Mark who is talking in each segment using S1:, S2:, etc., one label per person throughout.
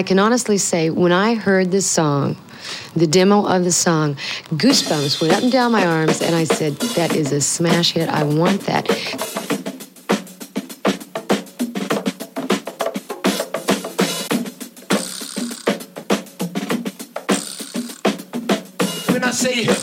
S1: I can honestly say, when I heard this song, the demo of the song, goosebumps went up and down my arms, and I said, That is a smash hit. I want that.
S2: When I say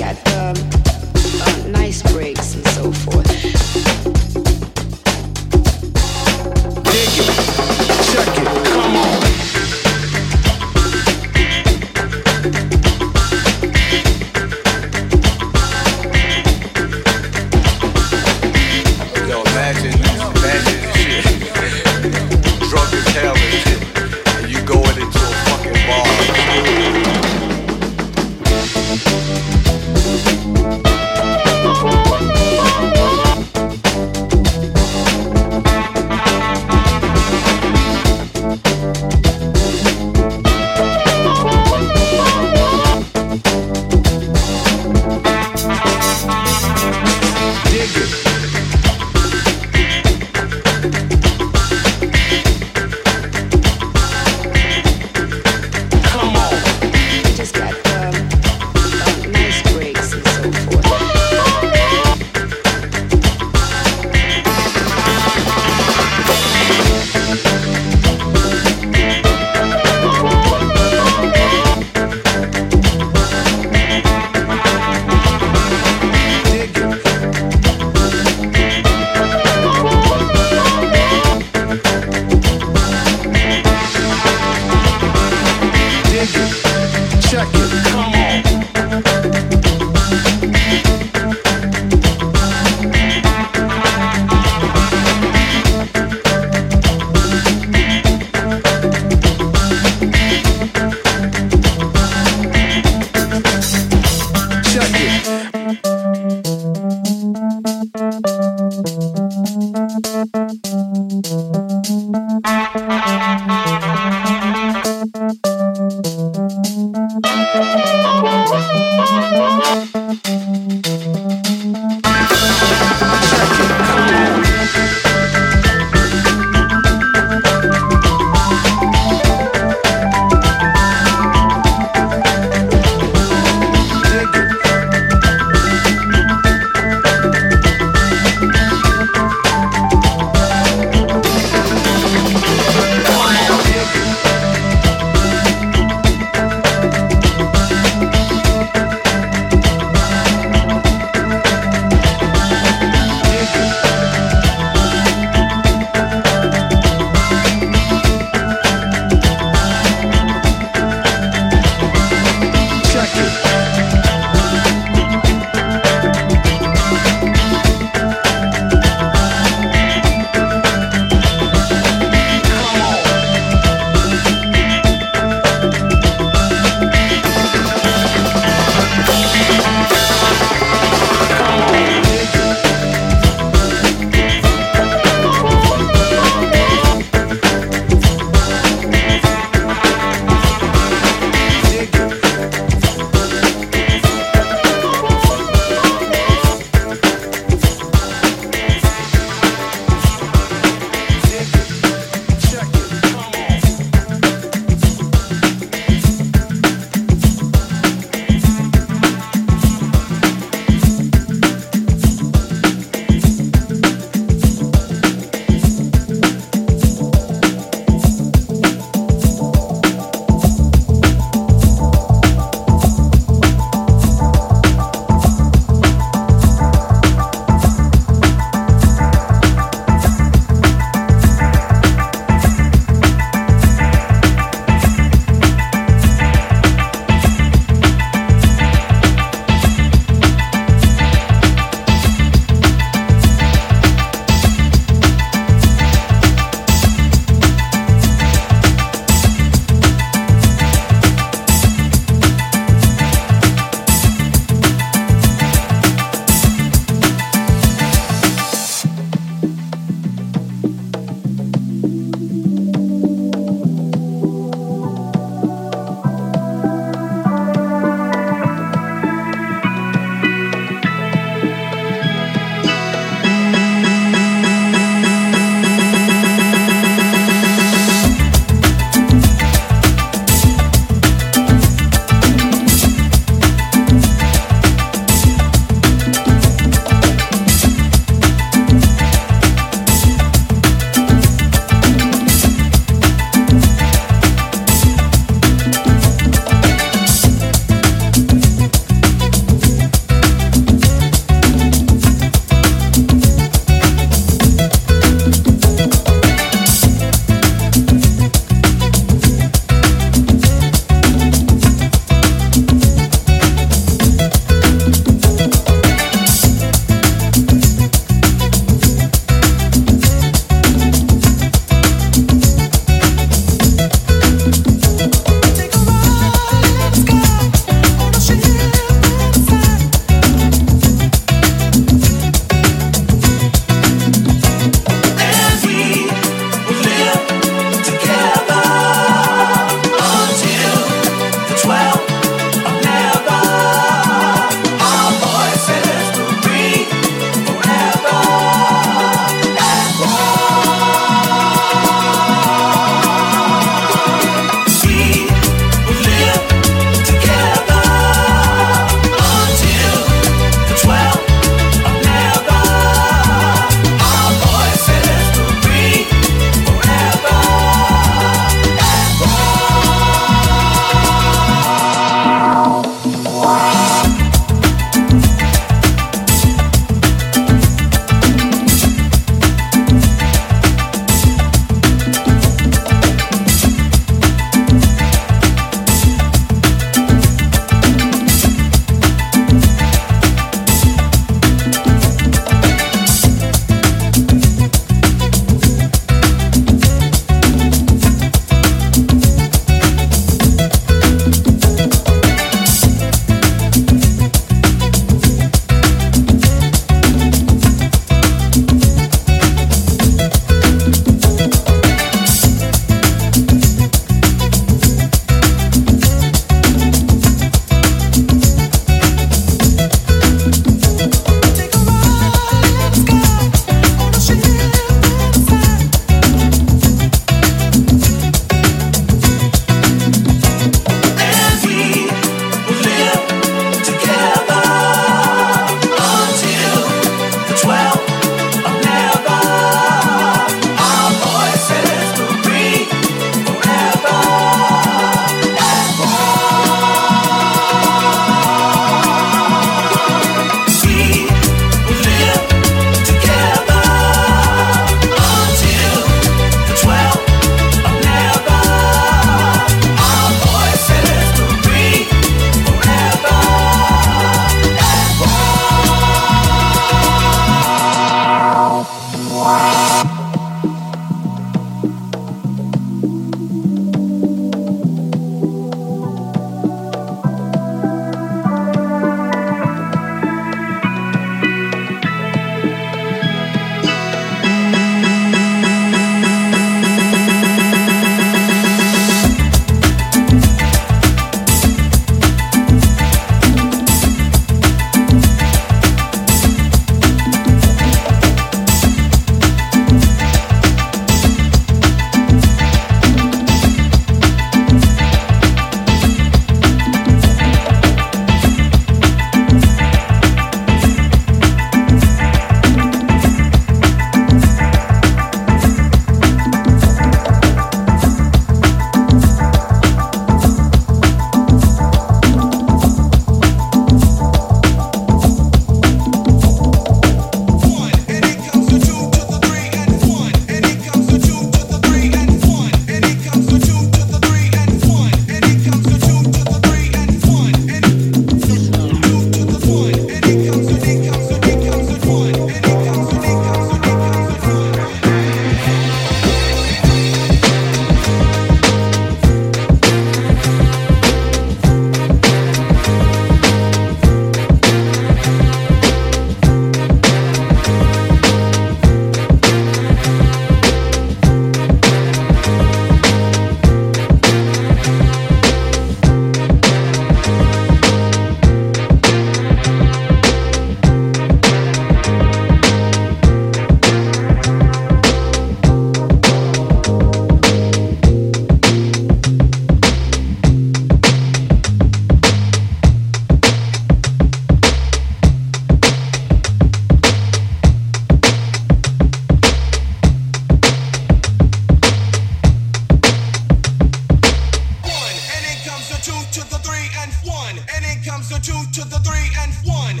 S2: We Música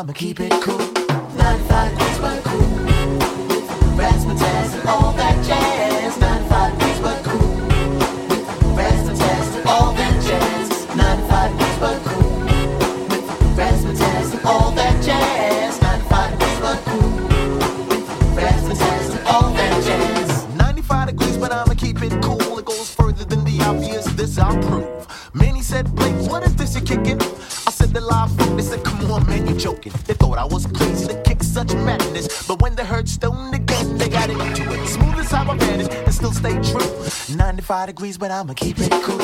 S2: I'ma keep it 95 but I'ma keep it cool.